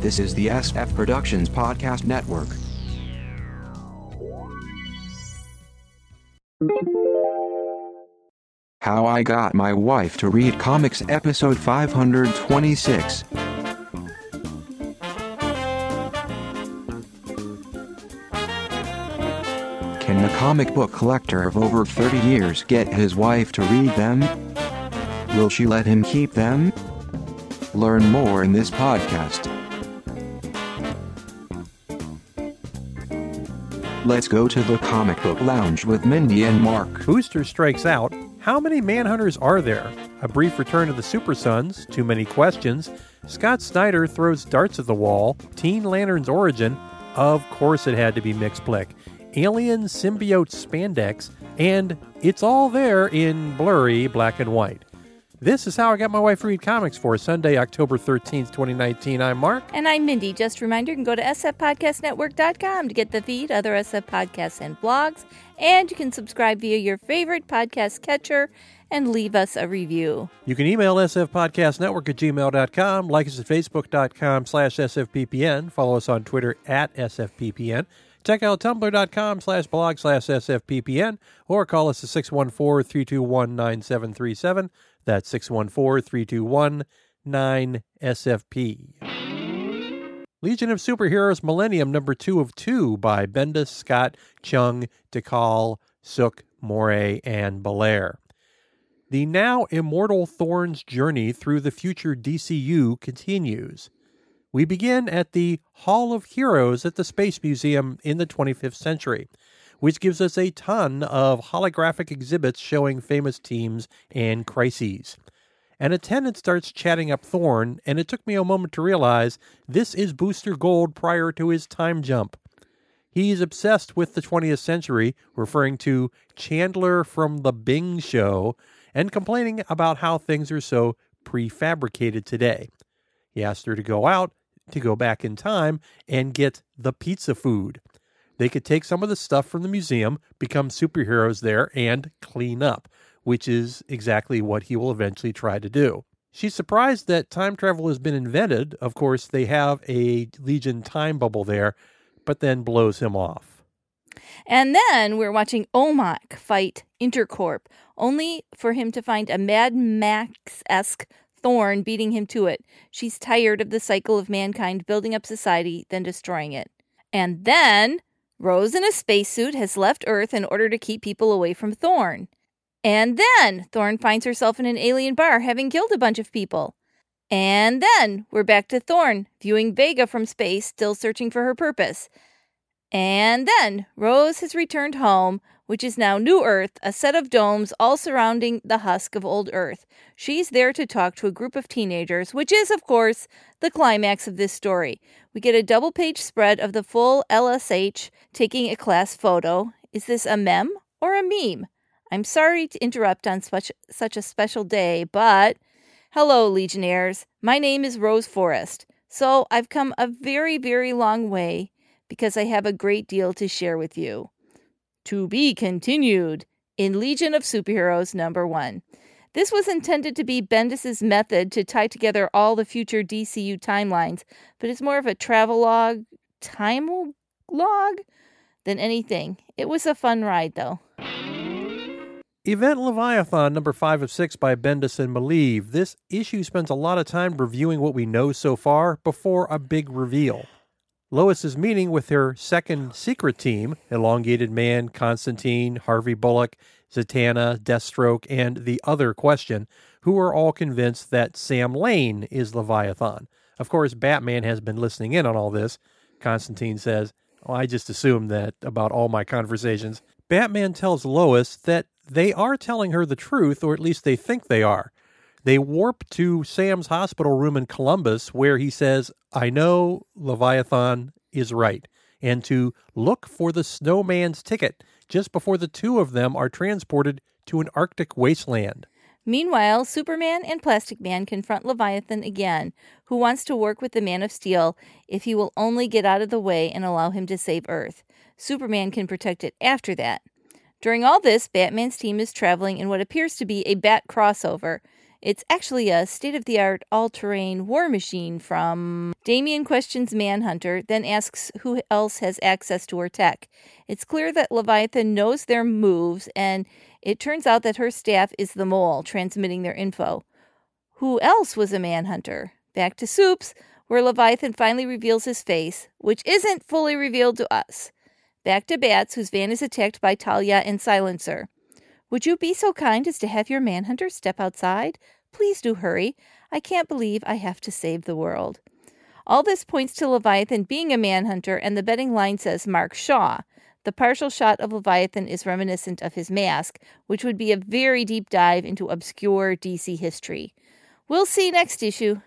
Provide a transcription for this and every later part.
This is the SF Productions Podcast Network. How I Got My Wife to Read Comics, Episode 526. Can the comic book collector of over 30 years get his wife to read them? Will she let him keep them? Learn more in this podcast. Let's go to the comic book lounge with Mindy and Mark. Booster strikes out. How many Manhunters are there? A brief return to the Super Sons. Too many questions. Scott Snyder throws darts at the wall. Teen Lantern's origin. Of course, it had to be Mxyzptlk. Alien symbiote spandex. And it's all there in blurry black and white. This is how I got my wife to read comics for Sunday, October 13th, 2019. I'm Mark. And I'm Mindy. Just a reminder, you can go to sfpodcastnetwork.com to get the feed, other SF podcasts, and blogs. And you can subscribe via your favorite podcast catcher and leave us a review. You can email sfpodcastnetwork at gmail.com, like us at facebook.com slash sfppn, follow us on Twitter at sfppn. Check out tumblr.com slash blog slash sfppn or call us at 614 321 9737. That's 614 321 9SFP. Legion of Superheroes Millennium number two of two by Bendis, Scott, Cheung, DeCal, Sook, Morey, and Bellaire. The now immortal Thorn's journey through the future DCU continues. We begin at the Hall of Heroes at the Space Museum in the 25th century, which gives us a ton of holographic exhibits showing famous teams and crises. An attendant starts chatting up Thorn, and it took me a moment to realize this is Booster Gold prior to his time jump. He's obsessed with the 20th century, referring to Chandler from The Bing Show, and complaining about how things are so prefabricated today. He asked her to go out, to go back in time, and get the pizza food. They could take some of the stuff from the museum, become superheroes there, and clean up, which is exactly what he will eventually try to do. She's surprised that time travel has been invented. Of course, they have a Legion time bubble there, but then blows him off. And then we're watching OMAC fight Intercorp, only for him to find a Mad Max esque Thorn beating him to it. She's tired of the cycle of mankind building up society, then destroying it. And then Rose in a spacesuit has left Earth in order to keep people away from Thorn. And then Thorn finds herself in an alien bar having killed a bunch of people. And then we're back to Thorn, viewing Vega from space, still searching for her purpose. And then Rose has returned home, which is now New Earth, a set of domes all surrounding the husk of old Earth. She's there to talk to a group of teenagers, which is, of course, the climax of this story. We get a double page spread of the full LSH taking a class photo. Is this a mem or a meme? I'm sorry to interrupt on such, such a special day, but hello, Legionnaires. My name is Rose Forrest. So I've come a very, very long way because I have a great deal to share with you. To be continued in Legion of Superheroes number one. This was intended to be Bendis's method to tie together all the future DCU timelines, but it's more of a travelogue, time log than anything. It was a fun ride, though. Event Leviathan number 5 of 6 by Bendis and Maleev. This issue spends a lot of time reviewing what we know so far before a big reveal. Lois is meeting with her second secret team Elongated Man, Constantine, Harvey Bullock, Zatanna, Deathstroke, and the other question, who are all convinced that Sam Lane is Leviathan. Of course, Batman has been listening in on all this. Constantine says, oh, I just assumed that about all my conversations. Batman tells Lois that they are telling her the truth, or at least they think they are. They warp to Sam's hospital room in Columbus where he says, I know Leviathan is right, and to look for the snowman's ticket just before the two of them are transported to an Arctic wasteland. Meanwhile, Superman and Plastic Man confront Leviathan again, who wants to work with the Man of Steel if he will only get out of the way and allow him to save Earth. Superman can protect it after that. During all this, Batman's team is traveling in what appears to be a bat crossover. It's actually a state of the art all terrain war machine from. Damian questions Manhunter, then asks who else has access to her tech. It's clear that Leviathan knows their moves, and it turns out that her staff is the mole transmitting their info. Who else was a Manhunter? Back to Soups, where Leviathan finally reveals his face, which isn't fully revealed to us. Back to Bats, whose van is attacked by Talia and Silencer. Would you be so kind as to have your manhunter step outside? Please do hurry. I can't believe I have to save the world. All this points to Leviathan being a manhunter, and the betting line says Mark Shaw. The partial shot of Leviathan is reminiscent of his mask, which would be a very deep dive into obscure DC history. We'll see next issue.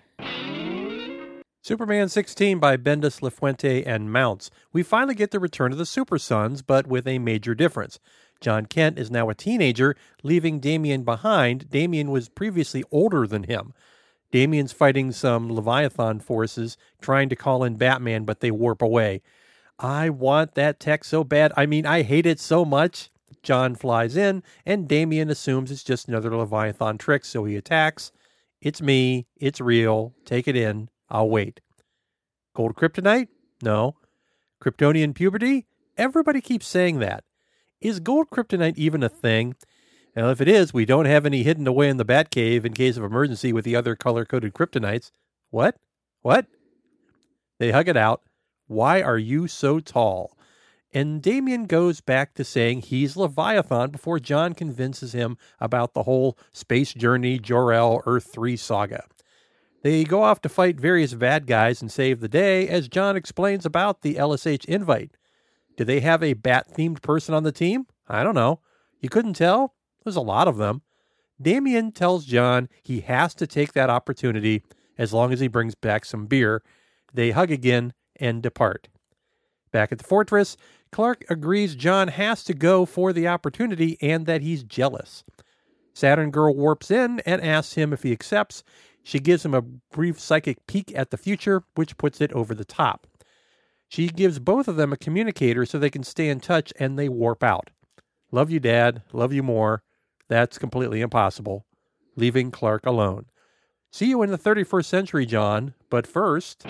Superman 16 by Bendis, LaFuente, and Mounts. We finally get the return of the Super Sons, but with a major difference. Jon Kent is now a teenager, leaving Damian behind. Damian was previously older than him. Damian's fighting some Leviathan forces, trying to call in Batman, but they warp away. I want that tech so bad. I mean, I hate it so much. Jon flies in, and Damian assumes it's just another Leviathan trick, so he attacks. It's me. It's real. Take it in. I'll wait. Gold kryptonite? No. Kryptonian puberty? Everybody keeps saying that. Is gold kryptonite even a thing? Well, if it is, we don't have any hidden away in the Batcave in case of emergency with the other color coded kryptonites. What? What? They hug it out. Why are you so tall? And Damian goes back to saying he's Leviathan before Jon convinces him about the whole space journey Jor-El Earth 3 saga. They go off to fight various bad guys and save the day as Jon explains about the LSH invite. Do they have a bat themed person on the team? I don't know. You couldn't tell? There's a lot of them. Damian tells Jon he has to take that opportunity as long as he brings back some beer. They hug again and depart. Back at the fortress, Clark agrees Jon has to go for the opportunity and that he's jealous. Saturn Girl warps in and asks him if he accepts. She gives him a brief psychic peek at the future, which puts it over the top. She gives both of them a communicator so they can stay in touch and they warp out. Love you, Dad. Love you more. That's completely impossible. Leaving Clark alone. See you in the 31st century, Jon. But first.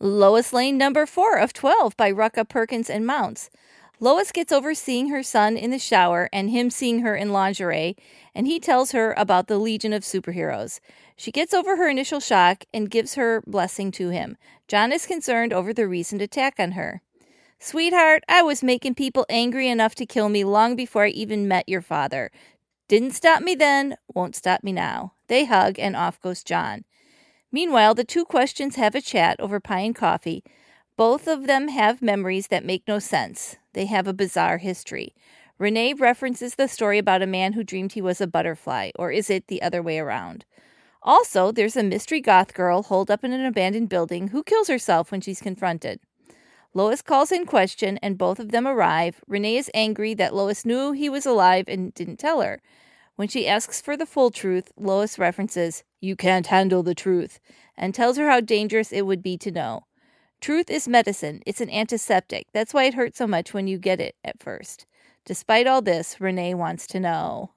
Lois Lane number 4 of 12 by Rucka Perkins and Mounts. Lois gets over seeing her son in the shower and him seeing her in lingerie, and he tells her about the Legion of Superheroes. She gets over her initial shock and gives her blessing to him. Jon is concerned over the recent attack on her. Sweetheart, I was making people angry enough to kill me long before I even met your father. Didn't stop me then, won't stop me now. They hug, and off goes Jon. Meanwhile, the two questions have a chat over pie and coffee. Both of them have memories that make no sense. They have a bizarre history. Renee references the story about a man who dreamed he was a butterfly, or is it the other way around? Also, there's a mystery goth girl holed up in an abandoned building who kills herself when she's confronted. Lois calls in question, and both of them arrive. Renee is angry that Lois knew he was alive and didn't tell her. When she asks for the full truth, Lois references, You can't handle the truth, and tells her how dangerous it would be to know. Truth is medicine, it's an antiseptic. That's why it hurts so much when you get it at first. Despite all this, Renee wants to know.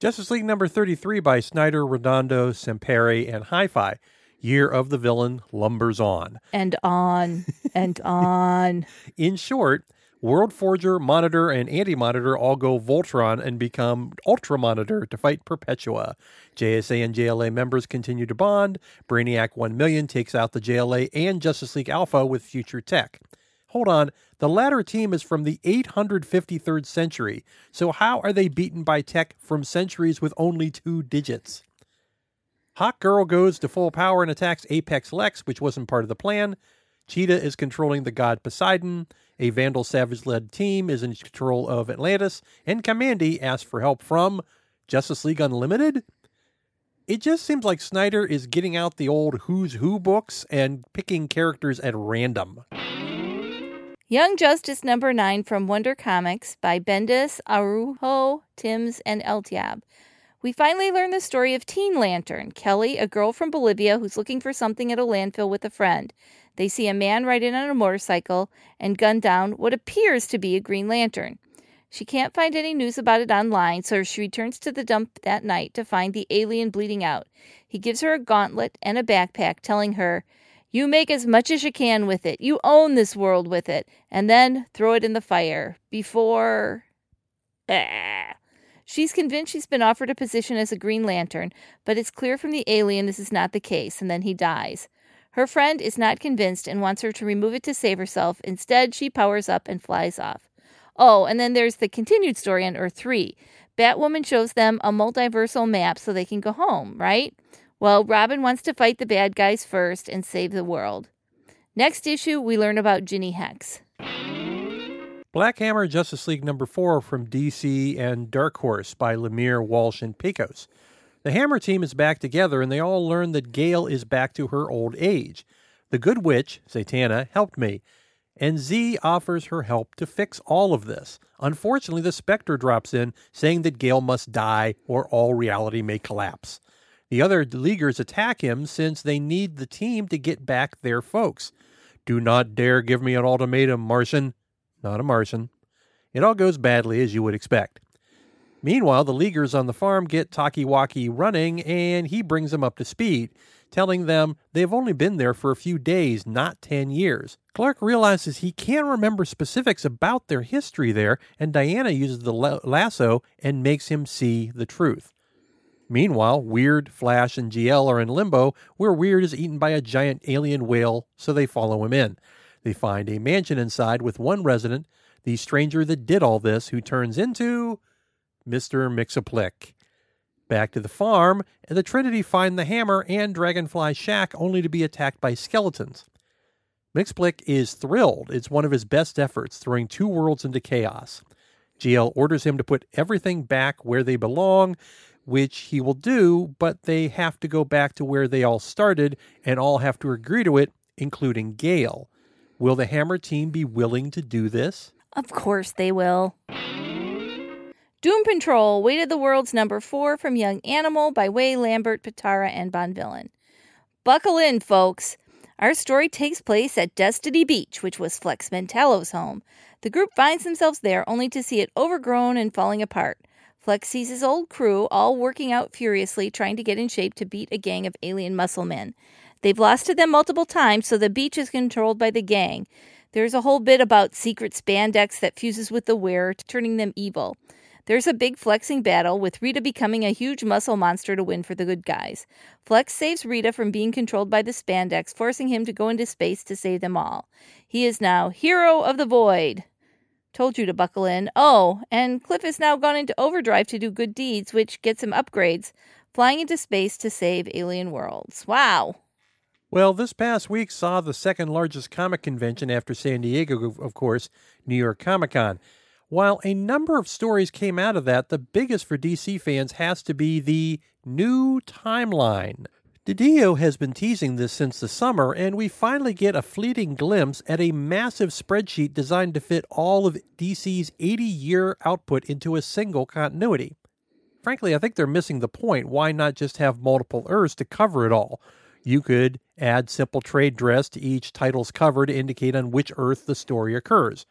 Justice League number 33 by Snyder, Redondo, Sampere, and Hi Fi. Year of the Villain lumbers on. And on and on. In short, World Forger, Monitor, and Anti Monitor all go Voltron and become Ultra Monitor to fight Perpetua. JSA and JLA members continue to bond. Brainiac 1 million takes out the JLA and Justice League Alpha with future tech. Hold on, the latter team is from the 853rd century, so how are they beaten by tech from centuries with only two digits? Hawk Girl goes to full power and attacks Apex Lex, which wasn't part of the plan. Cheetah is controlling the god Poseidon. A Vandal Savage led team is in control of Atlantis. And Kamandi asks for help from Justice League Unlimited? It just seems like Snyder is getting out the old Who's Who books and picking characters at random. Young Justice number 9 from Wonder Comics by Bendis, Araujo, Timms, and Eltaeb. We finally learn the story of Teen Lantern, Kelly, a girl from Bolivia who's looking for something at a landfill with a friend. They see a man ride in on a motorcycle and gun down what appears to be a Green Lantern. She can't find any news about it online, so she returns to the dump that night to find the alien bleeding out. He gives her a gauntlet and a backpack, telling her, You make as much as you can with it. You own this world with it. And then throw it in the fire before. Ah. She's convinced she's been offered a position as a Green Lantern, but it's clear from the alien this is not the case, and then he dies. Her friend is not convinced and wants her to remove it to save herself. Instead, she powers up and flies off. Oh, and then there's the continued story on Earth 3. Batwoman shows them a multiversal map so they can go home, right? Well, Robin wants to fight the bad guys first and save the world. Next issue, we learn about Ginny Hex. Black Hammer Justice League number four from DC and Dark Horse by Lemire, Walsh, and Pecos. The Hammer team is back together and they all learn that Gail is back to her old age. The Good Witch, Satana, helped me, and Z offers her help to fix all of this. Unfortunately, the Spectre drops in, saying that Gail must die or all reality may collapse. The other Leaguers attack him since they need the team to get back their folks. Do not dare give me an ultimatum, Martian. Not a Martian. It all goes badly, as you would expect. Meanwhile, the Leaguers on the farm get Talkie-Walkie running, and he brings them up to speed, telling them they've only been there for a few days, not 10 years. Clark realizes he can't remember specifics about their history there, and Diana uses the lasso and makes him see the truth. Meanwhile, Weird, Flash, and GL are in limbo, where Weird is eaten by a giant alien whale, so they follow him in. They find a mansion inside with one resident, the stranger that did all this, who turns into Mr. Mxyzptlk. Back to the farm, and the Trinity find the hammer and Dragonfly shack only to be attacked by skeletons. Mxyzptlk is thrilled. It's one of his best efforts, throwing two worlds into chaos. GL orders him to put everything back where they belong, which he will do, but they have to go back to where they all started and all have to agree to it, including Gail. Will the Hammer team be willing to do this? Of course they will. Doom Patrol, Weight of the World's number four from Young Animal by Way, Lambert, Pitarra, and Bonvillain. Buckle in, folks. Our story takes place at Destiny Beach, which was Flex Mentallo's home. The group finds themselves there only to see it overgrown and falling apart. Flex sees his old crew all working out furiously, trying to get in shape to beat a gang of alien muscle men. They've lost to them multiple times, so the beach is controlled by the gang. There's a whole bit about secret spandex that fuses with the wearer, turning them evil. There's a big flexing battle, with Rita becoming a huge muscle monster to win for the good guys. Flex saves Rita from being controlled by the spandex, forcing him to go into space to save them all. He is now Hero of the Void. Told you to buckle in. Oh, and Cliff has now gone into overdrive to do good deeds, which gets him upgrades, flying into space to save alien worlds. Wow. Well, this past week saw the second largest comic convention after San Diego, of course, New York Comic Con. While a number of stories came out of that, the biggest for DC fans has to be the new timeline. DiDio has been teasing this since the summer, and we finally get a fleeting glimpse at a massive spreadsheet designed to fit all of DC's 80 year output into a single continuity. Frankly, I think they're missing the point. Why not just have multiple Earths to cover it all? You could add simple trade dress to each title's cover to indicate on which Earth the story occurs.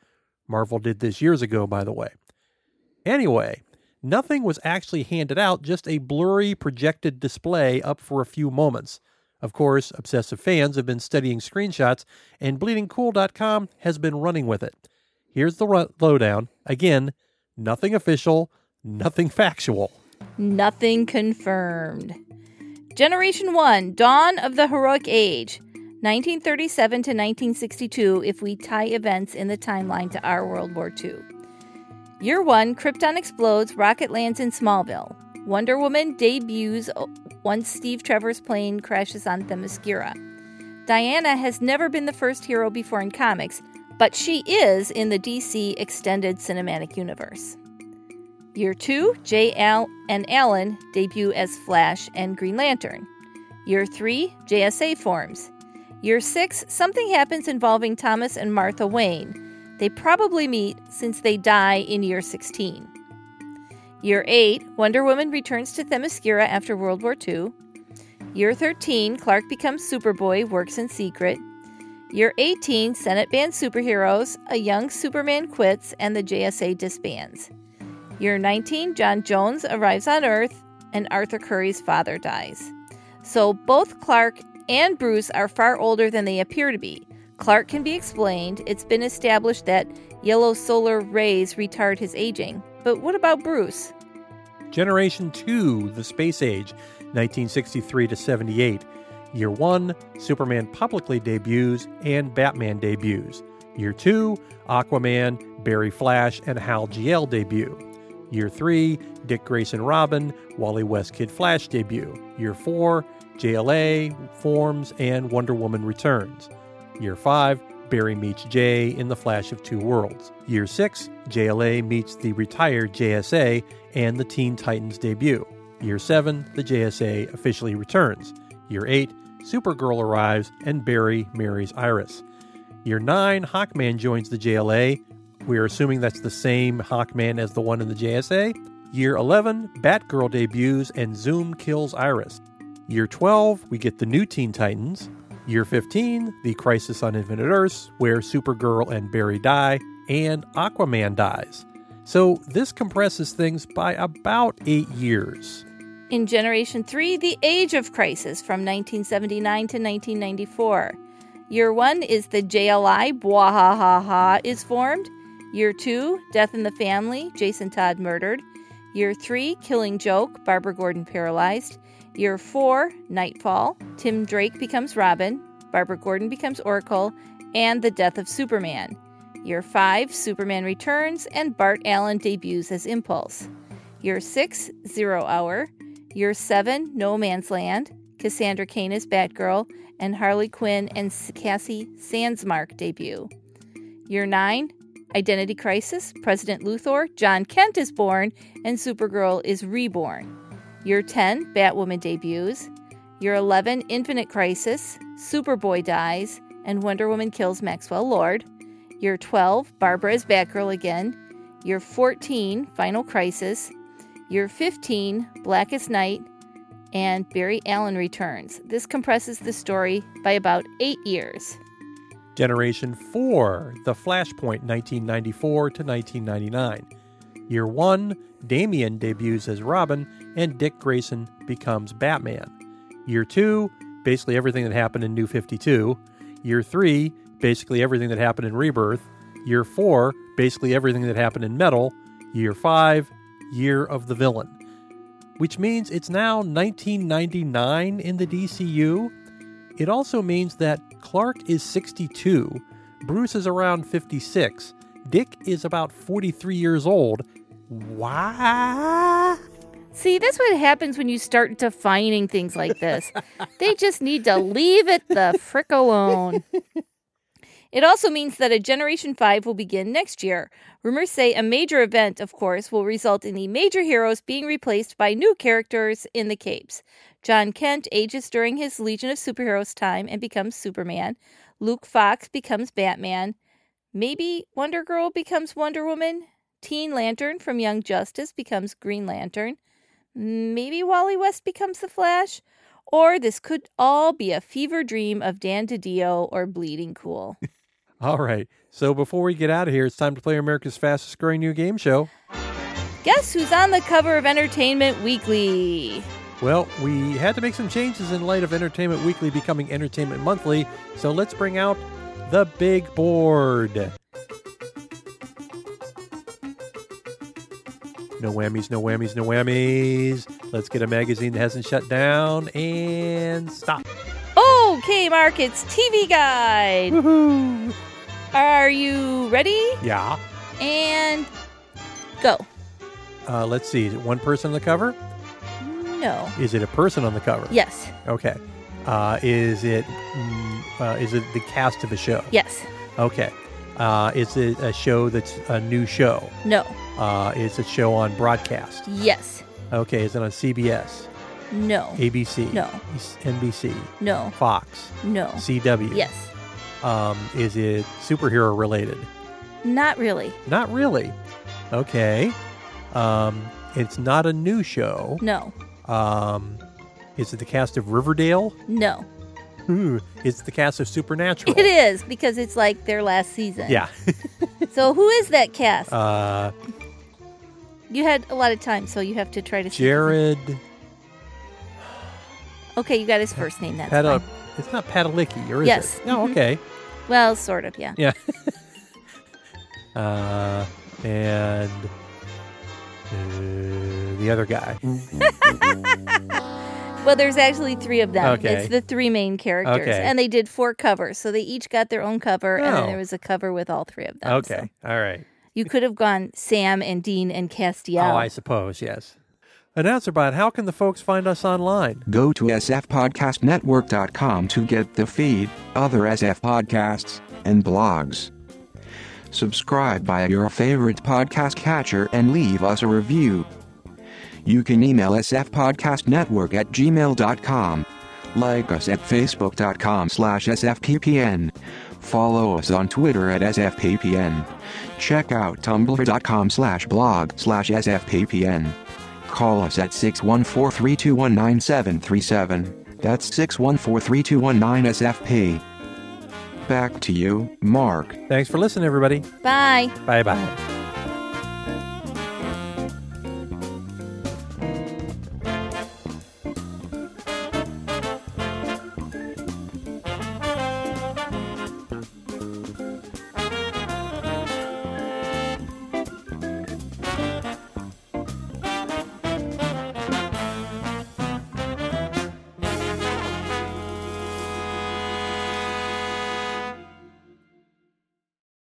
Marvel did this years ago, by the way. Anyway, nothing was actually handed out, just a blurry projected display up for a few moments. Of course, obsessive fans have been studying screenshots, and BleedingCool.com has been running with it. Here's the lowdown. Again, nothing official, nothing factual. Nothing confirmed. Generation 1 Dawn of the Heroic Age. 1937 to 1962 if we tie events in the timeline to our World War II. Year 1 Krypton explodes, rocket lands in Smallville. Wonder Woman debuts once Steve Trevor's plane crashes on Themyscira. Diana has never been the first hero before in comics, but she is in the DC Extended Cinematic Universe. Year 2, Jay Al- and Alan debut as Flash and Green Lantern. Year 3, JSA forms. Year 6, something happens involving Thomas and Martha Wayne. They probably meet since they die in year 16. Year 8, Wonder Woman returns to Themyscira after World War II. Year 13, Clark becomes Superboy, works in secret. Year 18, Senate bans superheroes, a young Superman quits, and the JSA disbands. Year 19, John Jones arrives on Earth, and Arthur Curry's father dies. So both Clark and Bruce are far older than they appear to be. Clark can be explained. It's been established that yellow solar rays retard his aging. But what about Bruce? Generation 2, The Space Age, 1963 to 78. Year 1, Superman publicly debuts and Batman debuts. Year 2, Aquaman, Barry Flash, and Hal GL debut. Year 3, Dick Grayson Robin, Wally West Kid Flash debut. Year 4, JLA forms and Wonder Woman returns. Year 5, Barry meets Jay in The Flash of Two Worlds. Year 6, JLA meets the retired JSA and the Teen Titans debut. Year 7, the JSA officially returns. Year 8, Supergirl arrives and Barry marries Iris. Year 9, Hawkman joins the JLA. We're assuming that's the same Hawkman as the one in the JSA. Year 11, Batgirl debuts and Zoom kills Iris. Year 12, we get the new Teen Titans. Year 15, the Crisis on Infinite Earths, where Supergirl and Barry die, and Aquaman dies. So this compresses things by about eight years. In Generation 3, The Age of Crisis from 1979 to 1994. Year 1 is the JLI Bwahahaha is formed. Year 2, Death in the Family, Jason Todd murdered. Year 3, Killing Joke, Barbara Gordon paralyzed. Year 4, Knightfall, Tim Drake becomes Robin, Barbara Gordon becomes Oracle, and the death of Superman. Year 5, Superman returns, and Bart Allen debuts as Impulse. Year 6, Zero Hour. Year 7, No Man's Land, Cassandra Cain as Batgirl, and Harley Quinn and Cassie Sandsmark debut. Year 9, Identity Crisis, President Luthor, Jon Kent is born, and Supergirl is reborn. Year 10, Batwoman debuts. Year 11, Infinite Crisis, Superboy dies, and Wonder Woman kills Maxwell Lord. Year 12, Barbara is Batgirl again. Year 14, Final Crisis. Year 15, Blackest Night, and Barry Allen returns. This compresses the story by about eight years. Generation 4, The Flashpoint, 1994 to 1999. Year 1, Damian debuts as Robin, and Dick Grayson becomes Batman. Year 2, basically everything that happened in New 52. Year 3, basically everything that happened in Rebirth. Year 4, basically everything that happened in Metal. Year 5, Year of the Villain. Which means it's now 1999 in the DCU. It also means that Clark is 62, Bruce is around 56, Dick is about 43 years old. Why? See, that's what happens when you start defining things like this. they just need to leave it the frick alone. It also means that a Generation 5 will begin next year. Rumors say a major event, of course, will result in the major heroes being replaced by new characters in the capes. Jon Kent ages during his Legion of Superheroes time and becomes Superman. Luke Fox becomes Batman. Maybe Wonder Girl becomes Wonder Woman. Teen Lantern from Young Justice becomes Green Lantern. Maybe Wally West becomes the Flash. Or this could all be a fever dream of Dan DiDio or Bleeding Cool. All right. So before we get out of here, it's time to play America's fastest growing new game show. Guess who's on the cover of Entertainment Weekly? Well, we had to make some changes in light of Entertainment Weekly becoming Entertainment Monthly, so let's bring out the big board. No whammies, no whammies, no whammies. Let's get a magazine that hasn't shut down and stop. Okay, Mark, it's TV Guide. Woohoo! Are you ready? Yeah. And go. Uh, let's see. Is it one person on the cover? No. Is it a person on the cover? Yes. Okay. Uh, is it mm, uh, is it the cast of a show? Yes. Okay. Uh, is it a show that's a new show? No. Uh, is it a show on broadcast? Yes. Okay. Is it on CBS, No. ABC, No. NBC, No. Fox, No. CW? Yes. Um, is it superhero related? Not really. Not really. Okay. Um, it's not a new show. No. Um, is it the cast of Riverdale? No. Ooh, it's the cast of Supernatural. It is because it's like their last season. Yeah. So who is that cast? uh, you had a lot of time, so you have to try to. Jared Okay, you got his first name. That's Peta. fine. It's not Padalecki, or is Yes. it? No. Mhm. Okay. Well, sort of, yeah. Yeah. uh, and uh, the other guy. Well, there's actually three of them. Okay. It's the three main characters, Okay. and they did four covers, so they each got their own cover, and Oh. then there was a cover with all three of them. Okay. so All right. You could have gone Sam and Dean and Castiel. Oh, I suppose yes. Announcer bot. How can the folks find us online? Go to sfpodcastnetwork.com to get the feed, other SF podcasts, and blogs. Subscribe by your favorite podcast catcher and leave us a review. You can email sfpodcastnetwork at gmail.com. Like us at facebook.com slash sfppn. Follow us on Twitter at sfppn. Check out tumblr.com slash blog slash sfppn. Call us at 614-321-9737. That's 614-321-9SFP. Back to you, Mark. Thanks for listening, everybody. Bye. Bye bye.